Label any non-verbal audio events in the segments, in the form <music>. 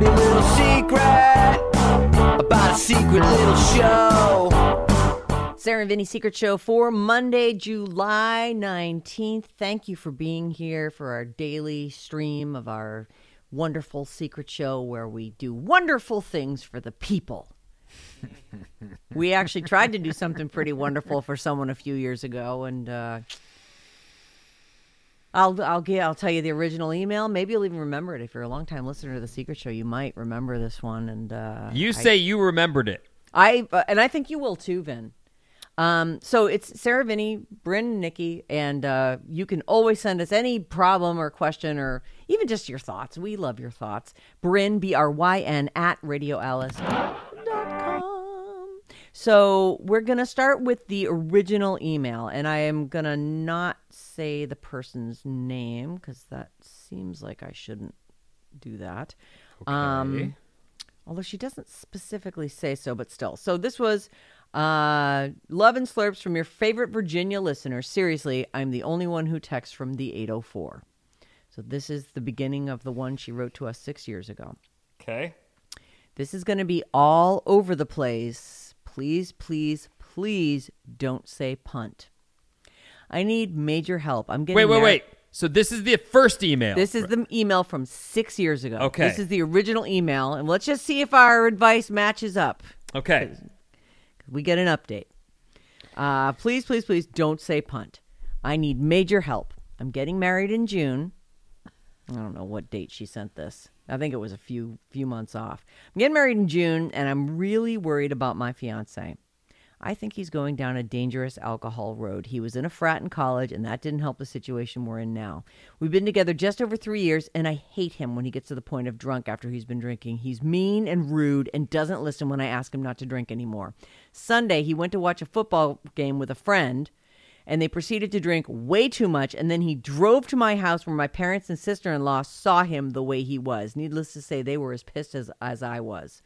dirty little secret about a secret little show. Sarah and Vinny Secret Show for Monday, July 19th. Thank you for being here for our daily stream of our wonderful secret show where we do wonderful things for the people. <laughs> we actually tried to do something pretty wonderful for someone a few years ago and uh I'll I'll get I'll tell you the original email. Maybe you'll even remember it if you're a long time listener to the Secret Show. You might remember this one, and uh, You I- say you remembered it. I uh, and I think you will too, Vin. Um, so it's Sarah, Vinny, Bryn, Nikki, and uh, you can always send us any problem or question or even just your thoughts. We love your thoughts. Bryn, B R Y N, at radioalice.com. So we're gonna start with the original email, and I am gonna not say the person's name because that seems like I shouldn't do that. Um, although she doesn't specifically say so, but still. So this was uh, love and slurps from your favorite Virginia listener. Seriously, I'm the only one who texts from the 804. So this is the beginning of the one she wrote to us six years ago. Okay. This is going to be all over the place. Please, please, please don't say punt. I need major help. I'm getting Wait, wait, mar- wait. So this is the first email. This is the email from six years ago. Okay. This is the original email, and let's just see if our advice matches up. okay. We get an update. Uh, please, please, please don't say punt. I need major help. I'm getting married in June. I don't know what date she sent this. I think it was a few few months off. I'm getting married in June, and I'm really worried about my fiance. I think he's going down a dangerous alcohol road. He was in a frat in college, and that didn't help the situation we're in now. We've been together just over three years, and I hate him when he gets to the point of drunk after he's been drinking. He's mean and rude and doesn't listen when I ask him not to drink anymore. Sunday, he went to watch a football game with a friend, and they proceeded to drink way too much, and then he drove to my house where my parents and sister in law saw him the way he was. Needless to say, they were as pissed as, as I was.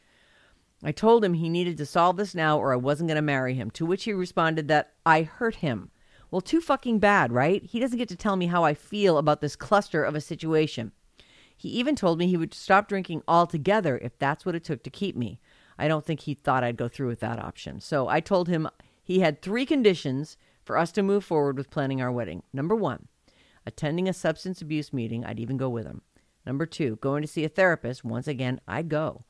I told him he needed to solve this now or I wasn't going to marry him, to which he responded that I hurt him. Well, too fucking bad, right? He doesn't get to tell me how I feel about this cluster of a situation. He even told me he would stop drinking altogether if that's what it took to keep me. I don't think he thought I'd go through with that option. So I told him he had three conditions for us to move forward with planning our wedding. Number one, attending a substance abuse meeting. I'd even go with him. Number two, going to see a therapist. Once again, I'd go.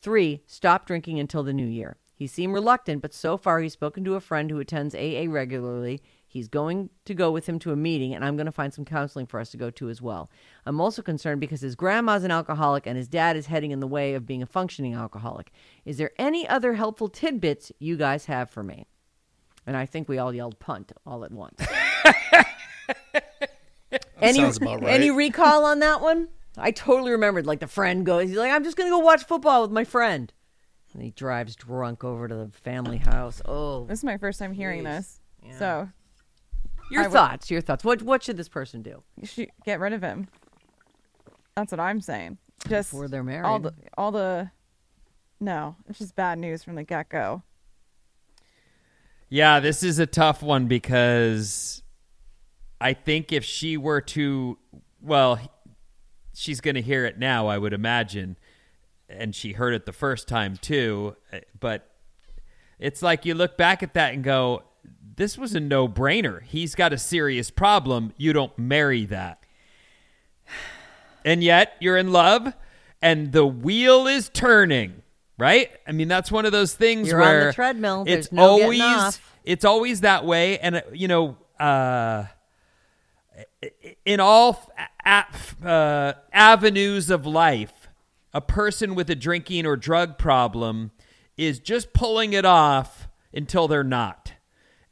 Three, stop drinking until the new year. He seemed reluctant, but so far he's spoken to a friend who attends AA regularly. He's going to go with him to a meeting, and I'm going to find some counseling for us to go to as well. I'm also concerned because his grandma's an alcoholic and his dad is heading in the way of being a functioning alcoholic. Is there any other helpful tidbits you guys have for me? And I think we all yelled punt all at once. <laughs> any, sounds about right. any recall on that one? <laughs> I totally remembered. Like the friend goes, he's like, I'm just going to go watch football with my friend. And he drives drunk over to the family house. Oh, This is my first time hearing this. So your I would- thoughts, your thoughts. What what should this person do you should get rid of him. That's what I'm saying. Just before they're married? all the all the no, it's just bad news from the get go. Yeah, this is a tough one because I think if she were to, well, she's going to hear it now, I would imagine. And she heard it the first time too. uh, But it's like you look back at that and go, this was a no brainer. He's got a serious problem. You don't marry that. <sighs> And yet you're in love and the wheel is turning, right? I mean, that's one of those things You're on the where treadmill. It's no always it's always that way. And, uh, you know, uh, in all f- a- uh, avenues of life, a person with a drinking or drug problem is just pulling it off until they're not.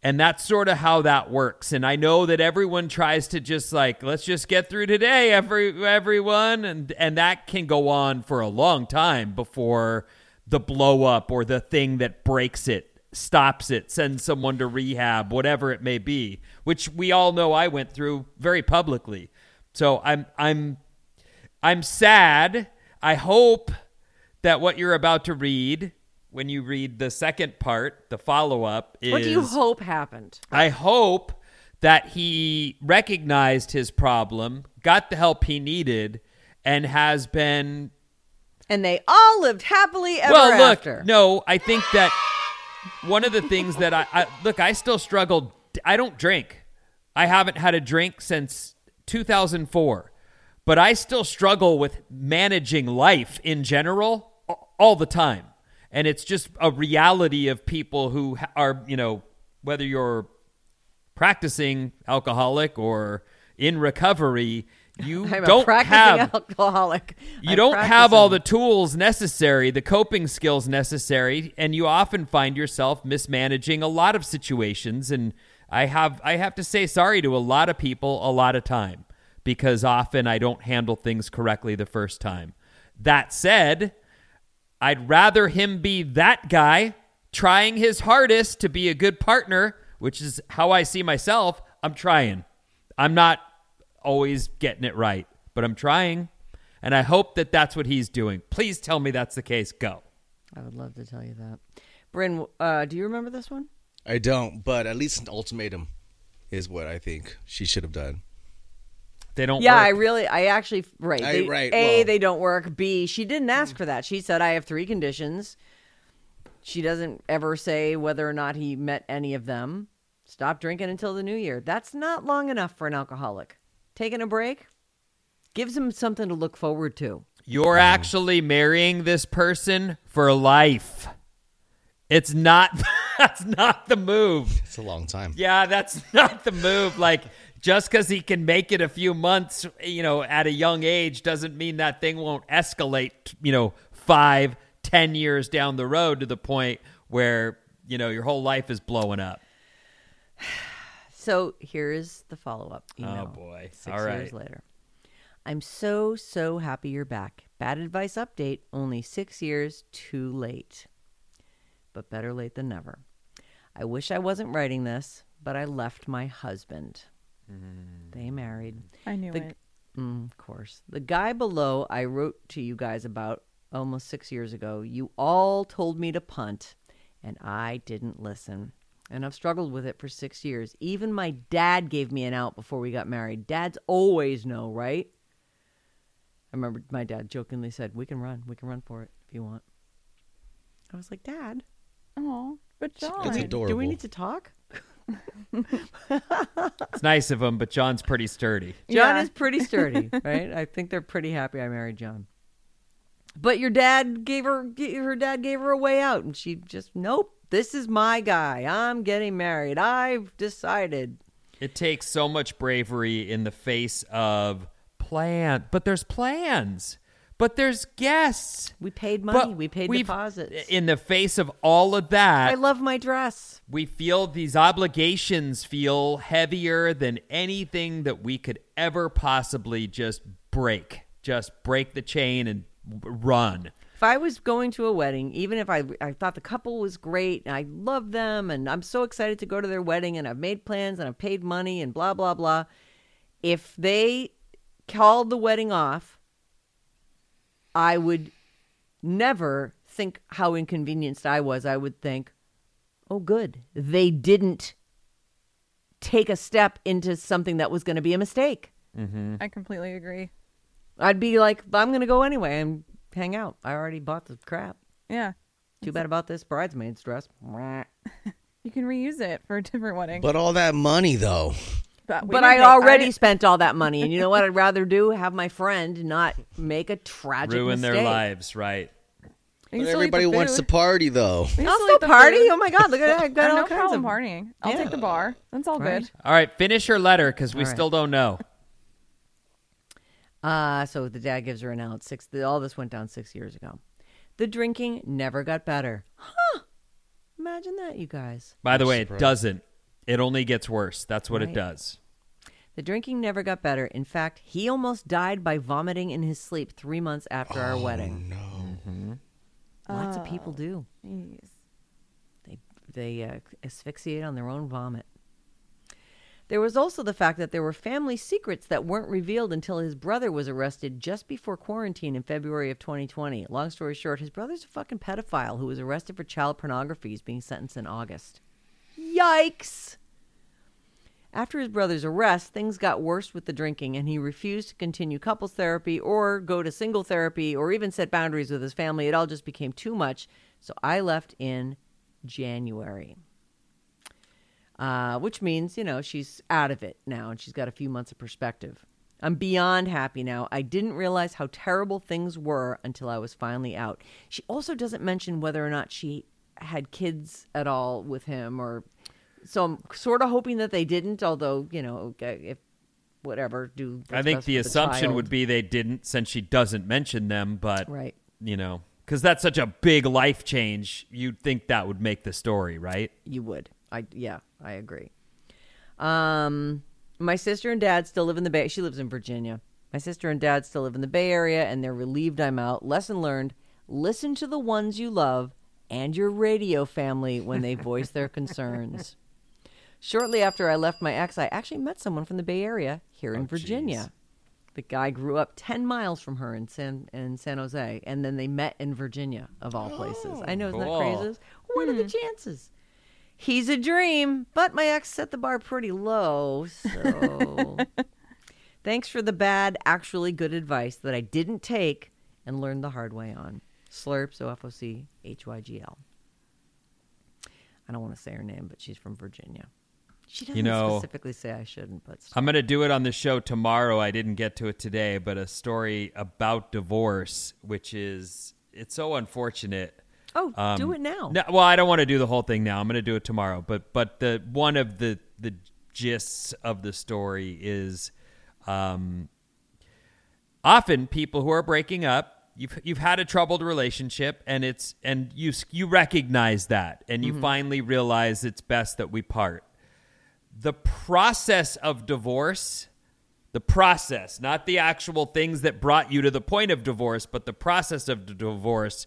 And that's sort of how that works. And I know that everyone tries to just like, let's just get through today, every everyone, and and that can go on for a long time before the blow up or the thing that breaks it, stops it, sends someone to rehab, whatever it may be, which we all know I went through very publicly. So I'm I'm I'm sad. I hope that what you're about to read when you read the second part, the follow up is What do you hope happened? I hope that he recognized his problem, got the help he needed, and has been And they all lived happily ever after. well. Look, after. no, I think that one of the things that I, I look, I still struggle. I don't drink. I haven't had a drink since 2004, but I still struggle with managing life in general all the time. And it's just a reality of people who are, you know, whether you're practicing alcoholic or in recovery, you <laughs> I'm don't a practicing have alcoholic. you I'm don't have all the tools necessary, the coping skills necessary, and you often find yourself mismanaging a lot of situations. And I have I have to say sorry to a lot of people a lot of time because often I don't handle things correctly the first time. That said, I'd rather him be that guy trying his hardest to be a good partner, which is how I see myself. I'm trying. I'm not always getting it right, but I'm trying. And I hope that that's what he's doing. Please tell me that's the case. Go. I would love to tell you that. Bryn, uh, do you remember this one? I don't, but at least an ultimatum is what I think she should have done. They don't Yeah, work. I really, I actually, right. I- right, A, well- they don't work. B, she didn't ask for that. She said, I have three conditions. She doesn't ever say whether or not he met any of them. Stop drinking until the new year. That's not long enough for an alcoholic. Taking a break gives him something to look forward to. You're actually marrying this person for life. It's not that's not the move. It's a long time. Yeah, that's not the move. Like just because he can make it a few months, you know, at a young age doesn't mean that thing won't escalate, you know, five, ten years down the road to the point where, you know, your whole life is blowing up. So here is the follow up email. Oh, boy. Six All years right. later. I'm so, so happy you're back. Bad advice update, only six years too late. But better late than never. I wish I wasn't writing this, but I left my husband. They married. I knew The- it. Mm, of course. The guy below I wrote to you guys about almost six years ago, you all told me to punt, and I didn't listen. And I've struggled with it for six years. Even my dad gave me an out before we got married. Dads always know, right? I remember my dad jokingly said, We can run. We can run for it if you want. I was like, Dad, Oh, but John. That's do we need to talk? <laughs> It's nice of him, but John's pretty sturdy. John Yeah. is pretty sturdy, <laughs> right? I think they're pretty happy I married John. But your dad gave her, her dad gave her a way out, and she just, nope, this is my guy. I'm getting married. I've decided. It takes so much bravery in the face of plan, but there's plans, but there's guests. We paid money. But we paid deposits. In the face of all of that, I love my dress. we feel these obligations feel heavier than anything that we could ever possibly just break. Just break the chain and run. If I was going to a wedding, even if I I thought the couple was great and I love them and I'm so excited to go to their wedding and I've made plans and I've paid money and blah blah blah, if they called the wedding off, I would never think how inconvenienced I was. I would think, "Oh good, they didn't take a step into something that was going to be a mistake." Mm-hmm. I completely agree. I'd be like, "I'm going to go anyway and hang out. I already bought the crap." Yeah. Too bad about this bridesmaid's dress. <laughs> You can reuse it for a different wedding. But all that money, though. But, we didn't I already didn't- spent all that money, and you know what? I'd <laughs> rather do have my friend not make a tragic Ruin their mistake. lives, right? We But still eat everybody the wants to food. party though. We can I'll still still eat the party. food. Oh my god, look at that! I've I got have all no kinds problem of partying. I'll take the bar. That's all Right. good. All right, finish her letter because we All right. still don't know. <laughs> Uh, so the dad gives her an out. Six. All this went down six years ago. The drinking never got better. Huh? Imagine that, you guys. By the way, it doesn't. It only gets worse. That's what Right. it does. The drinking never got better. In fact, he almost died by vomiting in his sleep three months after our wedding. No. Lots of people do. Jeez. They they uh, asphyxiate on their own vomit. There was also the fact that there were family secrets that weren't revealed until his brother was arrested just before quarantine in February of 2020. Long story short, his brother's a fucking pedophile who was arrested for child pornography. He's being sentenced in August. Yikes! After his brother's arrest, things got worse with the drinking, and he refused to continue couples therapy or go to single therapy or even set boundaries with his family. It all just became too much. So I left in January. Uh, which means, you know, she's out of it now and she's got a few months of perspective. I'm beyond happy now. I didn't realize how terrible things were until I was finally out. She also doesn't mention whether or not she had kids at all with him or so I'm sort of hoping that they didn't, although, you know, if whatever, do I think best the assumption child. would be they didn't since she doesn't mention them, but Right. you know, because that's such a big life change, you'd think that would make the story, right? You would. I yeah, I agree. Um my sister and dad still live in the Bay. She lives in Virginia. My sister and dad still live in the Bay Area and they're relieved I'm out. Lesson learned, listen to the ones you love and your radio family when they voice their concerns. <laughs> Shortly after I left my ex, I actually met someone from the Bay Area here in Virginia. The guy grew up 10 miles from her in San in San Jose and then they met in Virginia of all places. I know isn't cool. that crazy? What are the chances? He's a dream, but my ex set the bar pretty low. So <laughs> thanks for the bad, actually good advice that I didn't take and learned the hard way on. Slurps, O F O C H Y G L. I don't want to say her name, but she's from Virginia. She doesn't know- specifically say I shouldn't, but I'm going to do it on the show tomorrow. I didn't get to it today, but a story about divorce, which is it's so unfortunate. Oh, do Um, it now. No, well, I don't want to do the whole thing now. I'm going to do it tomorrow. But but the one of the the gists of the story is, um, often people who are breaking up. You've, you've had a troubled relationship and it's and you you recognize that and you finally realize it's best that we part the process of divorce, the process, not the actual things that brought you to the point of divorce, but the process of the divorce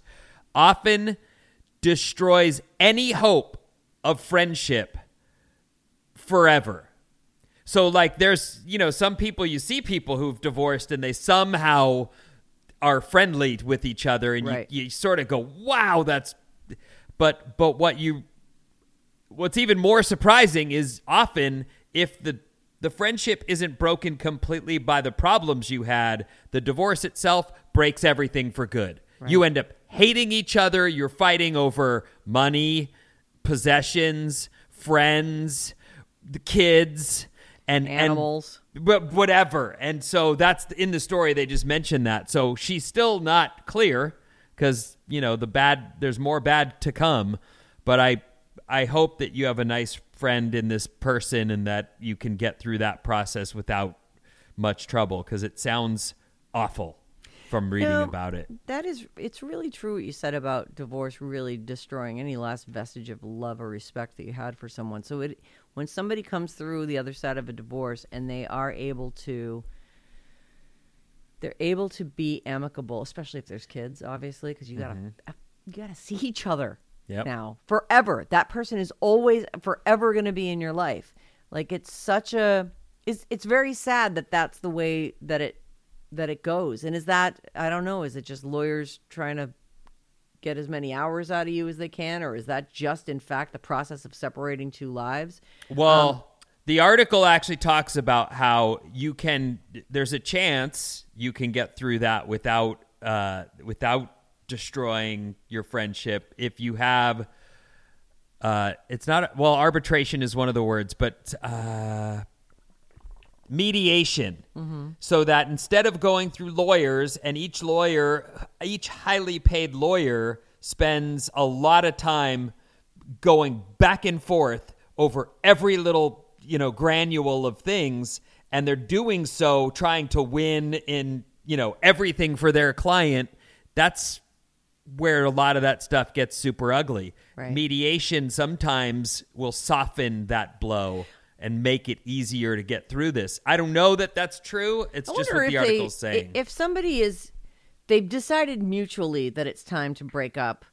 often destroys any hope of friendship forever. So, like, there's, you know, some people, you see people who've divorced and they somehow are friendly with each other, and Right. you, you sort of go, wow, that's, but, but what you, what's even more surprising is often if the the friendship isn't broken completely by the problems you had, the divorce itself breaks everything for good. You end up hating each other, you're fighting over money, possessions, friends, the kids, and and- Animals. but whatever. And so that's in the story. They just mentioned that. So she's still not clear because you know the bad. There's more bad to come. But I I hope that you have a nice friend in this person and that you can get through that process without much trouble because it sounds awful from reading No, about it. That is, it's really true what you said about divorce really destroying any last vestige of love or respect that you had for someone. So it, when somebody comes through the other side of a divorce and they are able to, they're able to be amicable, especially if there's kids, obviously, because you gotta, mm-hmm. you gotta see each other Yep. now forever. That person is always forever going to be in your life. Like it's such a, it's it's very sad that that's the way that it that it goes. And is that I don't know, is it just lawyers trying to get as many hours out of you as they can or is that just in fact the process of separating two lives? Well, Um, the article actually talks about how you can. There's a chance you can get through that without uh, without destroying your friendship if you have. Uh, it's not well. Arbitration is one of the words, but uh, mediation, so that instead of going through lawyers and each lawyer, each highly paid lawyer spends a lot of time going back and forth over every little, you know, granule of things and they're doing so trying to win in, you know, everything for their client. That's where a lot of that stuff gets super ugly. Right. Mediation sometimes will soften that blow and make it easier to get through this. I don't know that that's true. It's I just what the if they- article's saying. If somebody is, they've decided mutually that it's time to break up.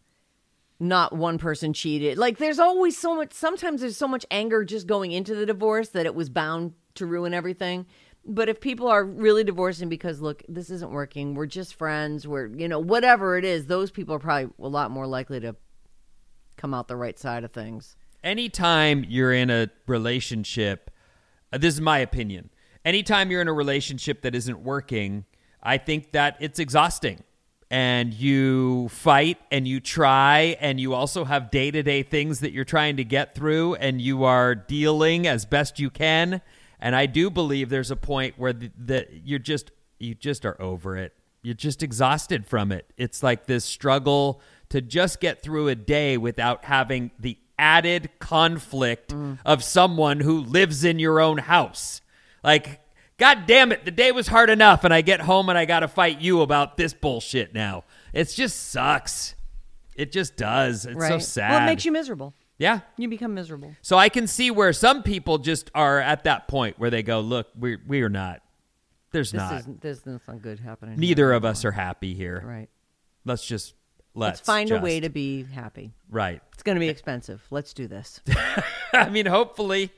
Not one person cheated. Like there's always so much. Sometimes there's so much anger just going into the divorce that it was bound to ruin everything. But if people are really divorcing because look, this isn't working. We're just friends. We're you know whatever it is. Those people are probably a lot more likely to come out the right side of things. Anytime you're in a relationship, uh, this is my opinion. Anytime you're in a relationship that isn't working, I think that it's exhausting. And you fight and you try, and you also have day to day things that you're trying to get through, and you are dealing as best you can. And I do believe there's a point where the, you're just you just are over it. You're just exhausted from it. It's like this struggle to just get through a day without having the added conflict of someone who lives in your own house. Like, God damn it, the day was hard enough, and I get home and I got to fight you about this bullshit now. It just sucks. It just does. It's so sad. Well, it makes you miserable. yeah. You become miserable. So I can see where some people just are at that point where they go, look, we we are not. There's This not. isn't. This is not good happening. Neither of us are happy here. Right. Let's just let's, Let's find a way to be happy. right. It's going to be expensive. Let's do this. <laughs> I mean, hopefully.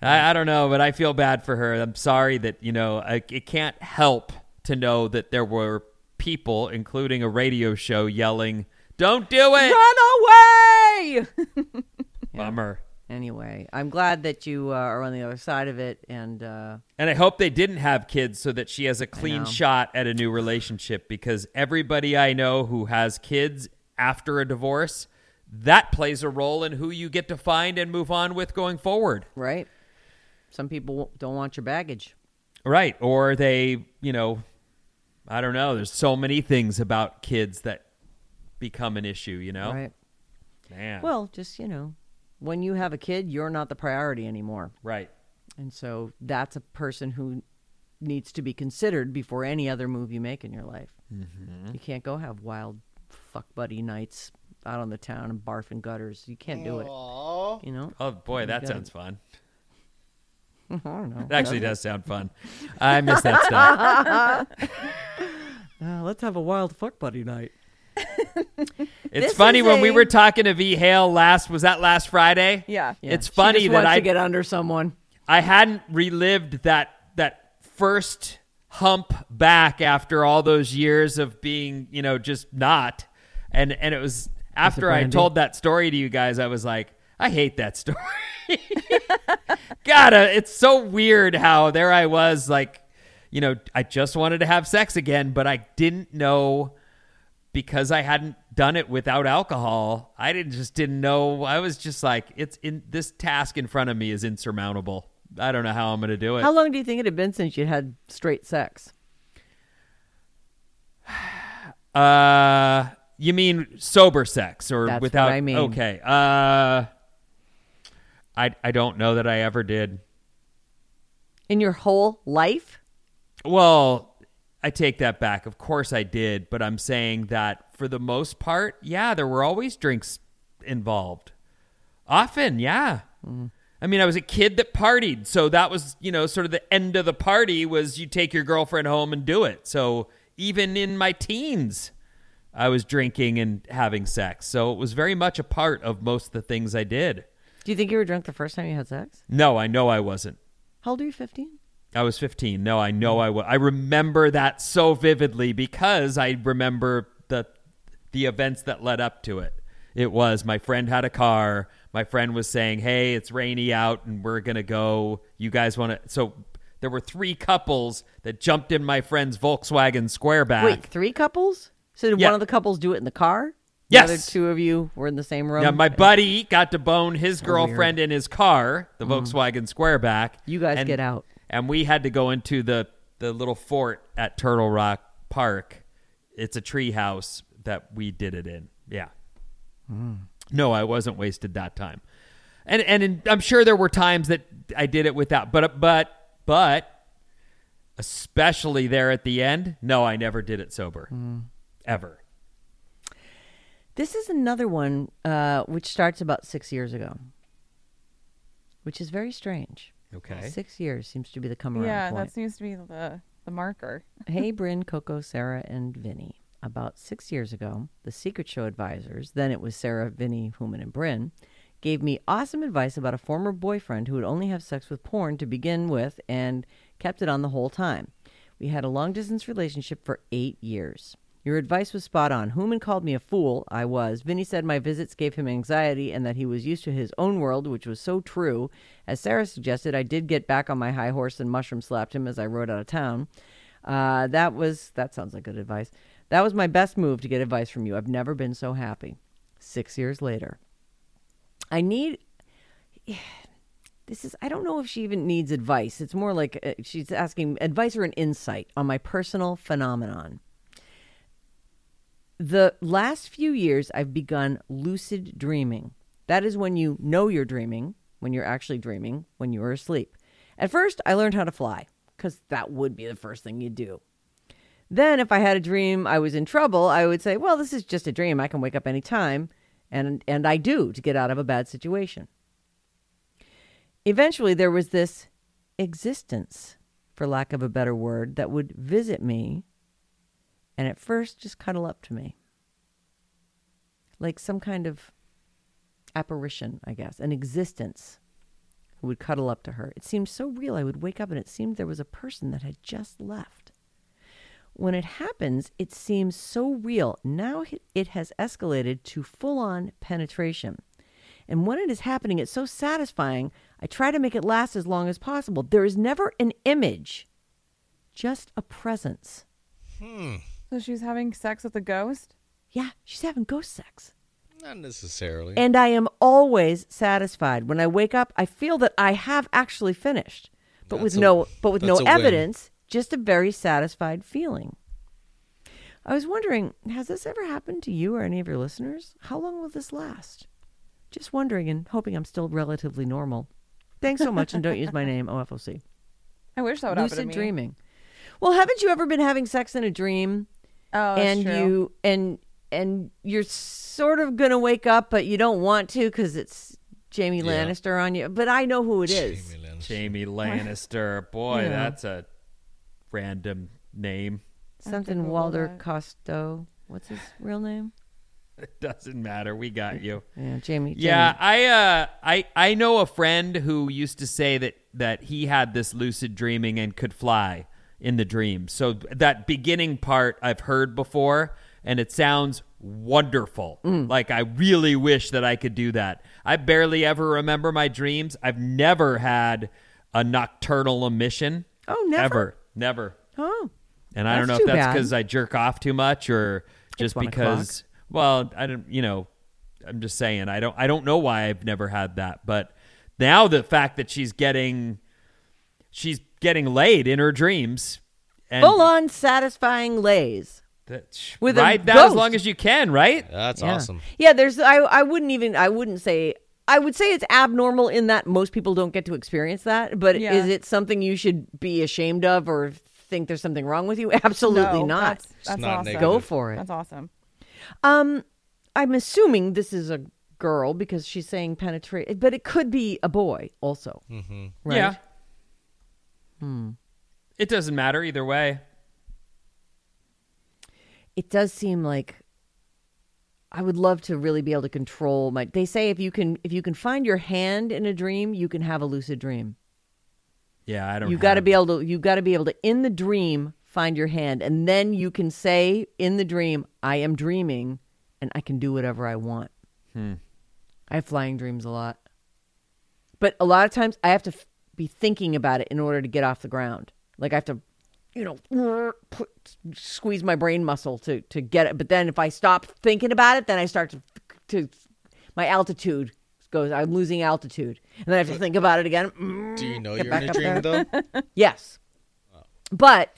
I, I don't know, but I feel bad for her. I'm sorry that you know I, it can't help to know that there were people, including a radio show, yelling, "Don't do it!" Run away! <laughs> Bummer. Anyway, I'm glad that you uh, are on the other side of it, and uh, And I hope they didn't have kids so that she has a clean shot at a new relationship because everybody I know who has kids after a divorce, that plays a role in who you get to find and move on with going forward. right. Some people don't want your baggage. Right. Or they, you know, I don't know. There's so many things about kids that become an issue, you know? Right. Man. Well, just you know, when you have a kid, you're not the priority anymore, right. and so that's a person who needs to be considered before any other move you make in your life. Mm-hmm. You can't go have wild fuck buddy nights out on the town and barf in gutters. You can't do it. You know. Oh, boy, that gotta- sounds fun. <laughs> I don't know. It actually does sound fun. I miss that <laughs> stuff. <laughs> Uh, let's have a wild fuck buddy night. <laughs> It's funny is when we were talking to V Hale last, was that last Friday? Yeah. It's She funny just that I to get under someone. I hadn't relived that that first hump back after all those years of being, you know, just not. And and it was after I told that story to you guys, I was like, I hate that story. <laughs> God, uh, it's so weird how there I was like, you know, I just wanted to have sex again, but I didn't know because I hadn't done it without alcohol. I didn't just didn't know. I was just like, it's in this task in front of me is insurmountable. I don't know how I'm going to do it. How long do you think it had been since you had straight sex? <sighs> Uh, you mean sober sex or That's what without? I mean. Okay. Uh, I I don't know that I ever did. In your whole life? Well, I take that back. Of course I did, but I'm saying that for the most part, yeah, there were always drinks involved. Often, yeah. I mean, I was a kid that partied, so that was, you know, sort of the end of the party was you take your girlfriend home and do it. So even in my teens, I was drinking and having sex. So it was very much a part of most of the things I did. Do you think you were drunk the first time you had sex? No, I know I wasn't. How old are you? 15? I was 15. No, I know I was. I remember that so vividly because I remember the the events that led up to it. It was my friend had a car. My friend was saying, "Hey, it's rainy out and we're going to go. You guys want to So there were three couples that jumped in my friend's Volkswagen Squareback. Wait, three couples? So did Yeah. one of the couples do it in the car? Yes. The other two of you were in the same room? Yeah, my buddy got to bone his weird. girlfriend in his car, the mm-hmm. Volkswagen Squareback. You guys get out. And we had to go into the the little fort at Turtle Rock Park. It's a tree house that we did it in. Yeah. No, I wasn't wasted that time. And and in, I'm sure there were times that I did it without but but but especially there at the end, no, I never did it sober. Ever. This is another one uh, which starts about six years ago, which is very strange. Okay. Six years seems to be the come around yeah, point. that seems to be the the marker. <laughs> hey, Bryn, Coco, Sarah, and Vinny. About six years ago, the Secret Show advisors, then it was Sarah, Vinny, Human, and Bryn, gave me awesome advice about a former boyfriend who would only have sex with porn to begin with and kept it on the whole time. We had a long distance relationship for eight years. Your advice was spot on. Human called me a fool. I was. Vinny said my visits gave him anxiety and that he was used to his own world, which was so true. As Sarah suggested, I did get back on my high horse and mushroom slapped him as I rode out of town. Uh, that was that sounds like good advice. That was my best move to get advice from you. I've never been so happy. Six years later, I need. This is. I don't know if she even needs advice. It's more like uh, she's asking advice or an insight on my personal phenomenon. The last few years, I've begun lucid dreaming. That is when you know you're dreaming, when you're actually dreaming, when you are asleep. At first, I learned how to fly because that would be the first thing you'd do. Then, if I had a dream I was in trouble, I would say, "Well, this is just a dream. I can wake up any time," and and I do to get out of a bad situation. Eventually, there was this existence, for lack of a better word, that would visit me, and at first just cuddle up to me, like some kind of apparition, I guess, an existence who would cuddle up to her. It seemed so real. I would wake up and it seemed there was a person that had just left. When it happens, it seems so real. Now it- has escalated to full on penetration. And when it is happening, it's so satisfying. I try to make it last as long as possible. There is never an image, just a presence. Hmm. So she's having sex with a ghost. Yeah, she's having ghost sex. Not necessarily. And I am always satisfied. When I wake up, I feel that I have actually finished. But with a- no but with no that's a win. evidence, just a very satisfied feeling. I was wondering, has this ever happened to you or any of your listeners? How long will this last? Just wondering and hoping I'm still relatively normal. Thanks so much and don't use my name, <laughs> OFOC. I wish that would happen to Lucid me. dreaming. Well, haven't you ever been having sex in a dream Oh, that's and true. you and and you're sort of gonna wake up, but you don't want to because it's Jaime Yeah. Lannister on you. But I know who it is. Jamie Lynn. <laughs> Jaime Lannister. Boy, Yeah. that's a random name. Something Google Walder. Costo. What's his real name? <laughs> It doesn't matter. We got you. <laughs> Yeah, Jamie. Yeah, Jamie. I uh I I know a friend who used to say that that he had this lucid dreaming and could fly in the dream. So that beginning part I've heard before and it sounds wonderful. Mm. Like I really wish that I could do that. I barely ever remember my dreams. I've never had a nocturnal emission. Oh, never? Ever. Never. Oh, And I don't know if that's because I jerk off too much or just because. Well, I don't. You know, I'm just saying. I don't. I don't know why I've never had that. But now the fact that she's getting, she's getting laid in her dreams, and full on satisfying lays. that, sh- with a ride that as long as you can, right? That's yeah. awesome. Yeah, there's. I. I wouldn't even. I wouldn't say. I would say it's abnormal in that most people don't get to experience that. But Yeah. is it something you should be ashamed of or think there's something wrong with you? <laughs> Absolutely No, not. That's, that's not awesome. negative. Go for it. That's awesome. Um, I'm assuming this is a girl because she's saying penetrate, but it could be a boy also. Mm-hmm. Right? Yeah. Hmm. It doesn't matter either way. It does seem like I would love to really be able to control my. They say if you can, if you can find your hand in a dream, you can have a lucid dream. Yeah, I don't. You got to be able to. You got to be able to in the dream find your hand, and then you can say in the dream, "I am dreaming, and I can do whatever I want." Hmm. I have flying dreams a lot, but a lot of times I have to be thinking about it in order to get off the ground. Like I have to, you know, put, squeeze my brain muscle to to get it. But then if I stop thinking about it, then I start to to my altitude goes. I'm losing altitude, and then I have to think about it again. Mm, Do you know you're in a dream though? <laughs> Yes. But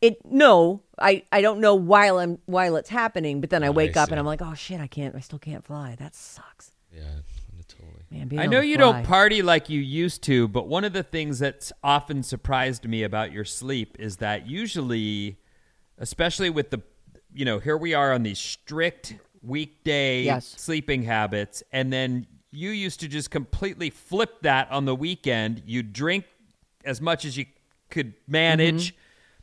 it no, I I don't know while I'm while it's happening, but then I I wake up and I'm like, oh shit, I can't, I still can't fly. That sucks, Yeah. Man. I know you don't party like you used to, but one of the things that's often surprised me about your sleep is that usually, especially with the, you know, here we are on these strict weekday Yes. sleeping habits, and then you used to just completely flip that on the weekend. You drink as much as you could manage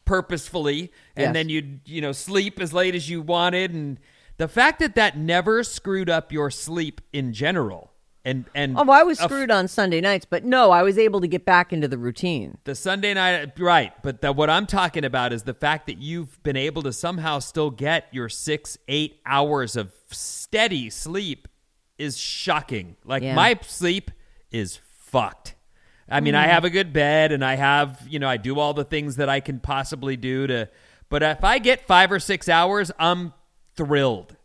purposefully, and Yes. then you'd, you know, sleep as late as you wanted. And the fact that that never screwed up your sleep in general. And, and Oh, I was screwed on Sunday nights, but no, I was able to get back into the routine. the Sunday night, right? But the, what I'm talking about is the fact that you've been able to somehow still get your six, eight hours of steady sleep is shocking. Like Yeah. my sleep is fucked. I mean, I mm. have a good bed and I have, you know, I do all the things that I can possibly do to, but if I get five or six hours, I'm thrilled.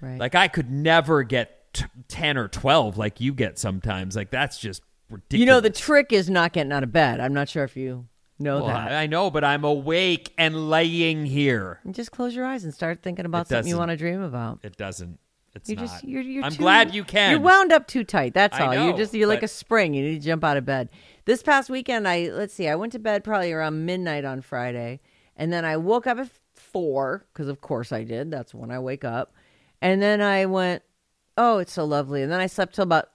Right. Like I could never get t- 10 or 12 like you get sometimes. Like that's just ridiculous. You know, the trick is not getting out of bed. I'm not sure if you know Well, that. I I know, but I'm awake and laying here. And Just close your eyes and start thinking about something you want to dream about. It doesn't. It's You not. just you're, you're I'm too- glad you can. You're wound up too tight. That's I all. know, you're just you're like a spring. You need to jump out of bed. This past weekend, I let's see, I went to bed probably around midnight on Friday, and then I woke up at four because of course I did. That's when I wake up, and then I went, oh, it's so lovely, and then I slept till about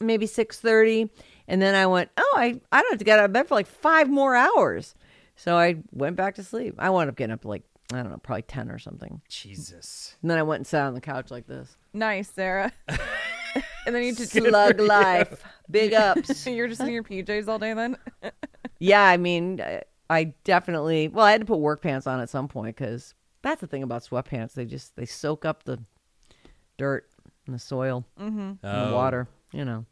maybe six thirty, and then I went, oh, I I don't have to get out of bed for like five more hours, so I went back to sleep. I wound up getting up like I don't know, probably ten or something, Jesus. and then I went and sat on the couch like this. Nice, Sarah. <laughs> and then you just Slug life. Big ups. <laughs> You're just in your PJs all day then? <laughs> Yeah, I mean, I- I definitely. Well, I had to put work pants on at some point because that's the thing about sweatpants. They just they soak up the dirt and the soil and the Oh. water. You know.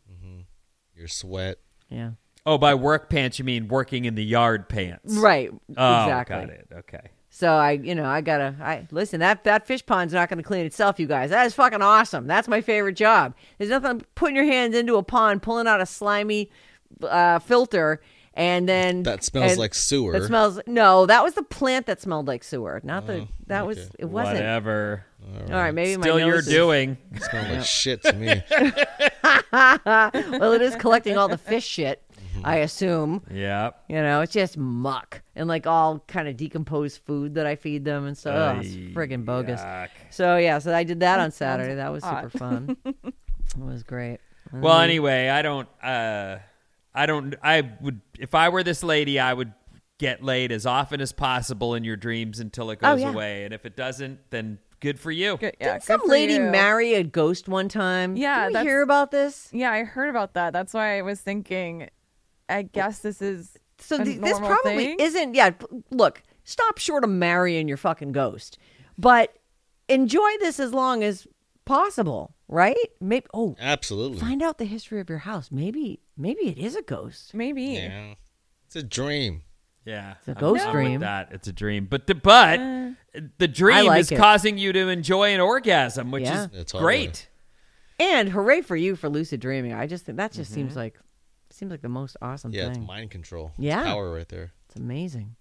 Your sweat. Yeah. Oh, by work pants you mean working in the yard pants? Right. Oh, exactly. got it. Okay. So I, you know, I gotta. I listen. That that fish pond's not gonna clean itself, you guys. That is fucking awesome. That's my favorite job. There's nothing putting your hands into a pond, pulling out a slimy uh, filter, and then That smells and- like sewer. That smells. No, that was the plant that smelled like sewer. Not the. That was. It wasn't. Whatever. All right, maybe my Still my you're nose is- doing. smells like <laughs> shit to me. <laughs> well, it is collecting all the fish shit. Mm-hmm. I assume. Yeah. You know, it's just muck and like all kind of decomposed food that I feed them and stuff. Oh, it's Ay, friggin' bogus. yuck. So yeah, so I did that on Saturday. That was super fun. <laughs> it was great. And Well, then- anyway, I don't uh I don't I would if I were this lady, I would get laid as often as possible in your dreams until it Oh, goes yeah. away. And if it doesn't, then good for you. Good, yeah, Didn't some good for lady you. marry a ghost one time? Yeah, Did we hear about this? Yeah, I heard about that. That's why I was thinking. I guess this is So a th- this probably thing? isn't. Yeah, look, stop short of marrying your fucking ghost, but enjoy this as long as possible, right? Maybe. Oh, Absolutely. find out the history of your house. Maybe, maybe it is a ghost. maybe. Yeah. It's a dream. Yeah, a I'm ghost dream. That it's a dream, but the, but the dream like is it. causing you to enjoy an orgasm, which Yeah. is Yeah, totally. great. And hooray for you for lucid dreaming. I just think that just Mm-hmm. seems like seems like the most awesome Yeah, it's mind control. It's Yeah. power right there. It's amazing.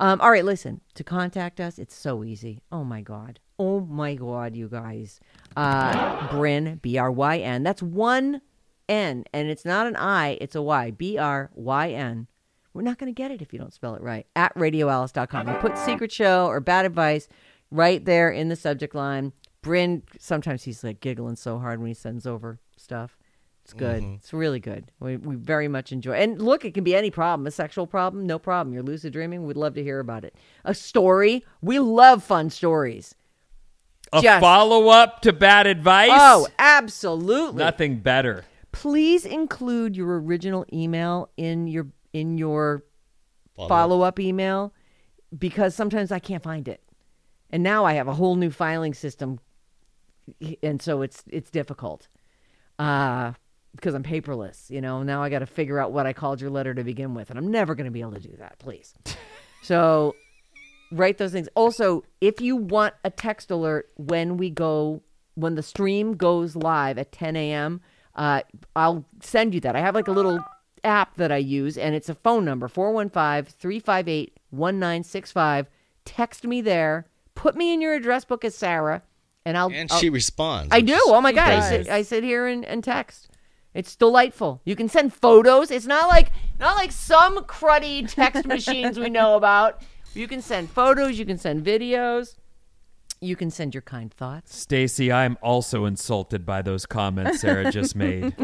Um, all right, listen. To contact us, it's so easy. Oh my god. Oh my god, you guys. Uh, Bryn B R Y N. That's one N, and it's not an I. It's a Y. B R Y N. We're not going to get it if you don't spell it right. At radioalice.com. You put secret show or bad advice right there in the subject line. Bryn, sometimes he's like giggling so hard when he sends over stuff. It's good. It's really good. We, we very much enjoy. And look, it can be any problem. A sexual problem, no problem. You're lucid dreaming. We'd love to hear about it. A story. We love fun stories. A Just- follow up to bad advice. Oh, absolutely. nothing better. Please include your original email in your in your Follow. follow up email because sometimes I can't find it. And now I have a whole new filing system and so it's it's difficult. Uh because I'm paperless, you know. Now I got to figure out what I called your letter to begin with, and I'm never going to be able to do that, please. <laughs> so write those things. Also, if you want a text alert when we go when the stream goes live at 10 a.m., uh, I'll send you that. I have like a little app that I use, and it's a phone number 415 358 1965. text me there. Put me in your address book as Sarah, and I'll. And I'll- she responds. I do. Oh my god! I sit, I sit here and, and text. It's delightful. You can send photos. It's not like not like some cruddy text <laughs> machines we know about. You can send photos. You can send videos. You can send your kind thoughts. Stacy, I'm also insulted by those comments Sarah just made. <laughs>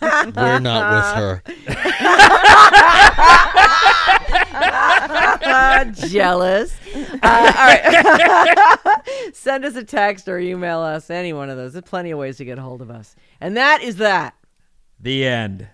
We're not with her. <laughs> Jealous. Uh, all right. Send us a text or email us. Any one of those. There's plenty of ways to get a hold of us. And that is that. The end.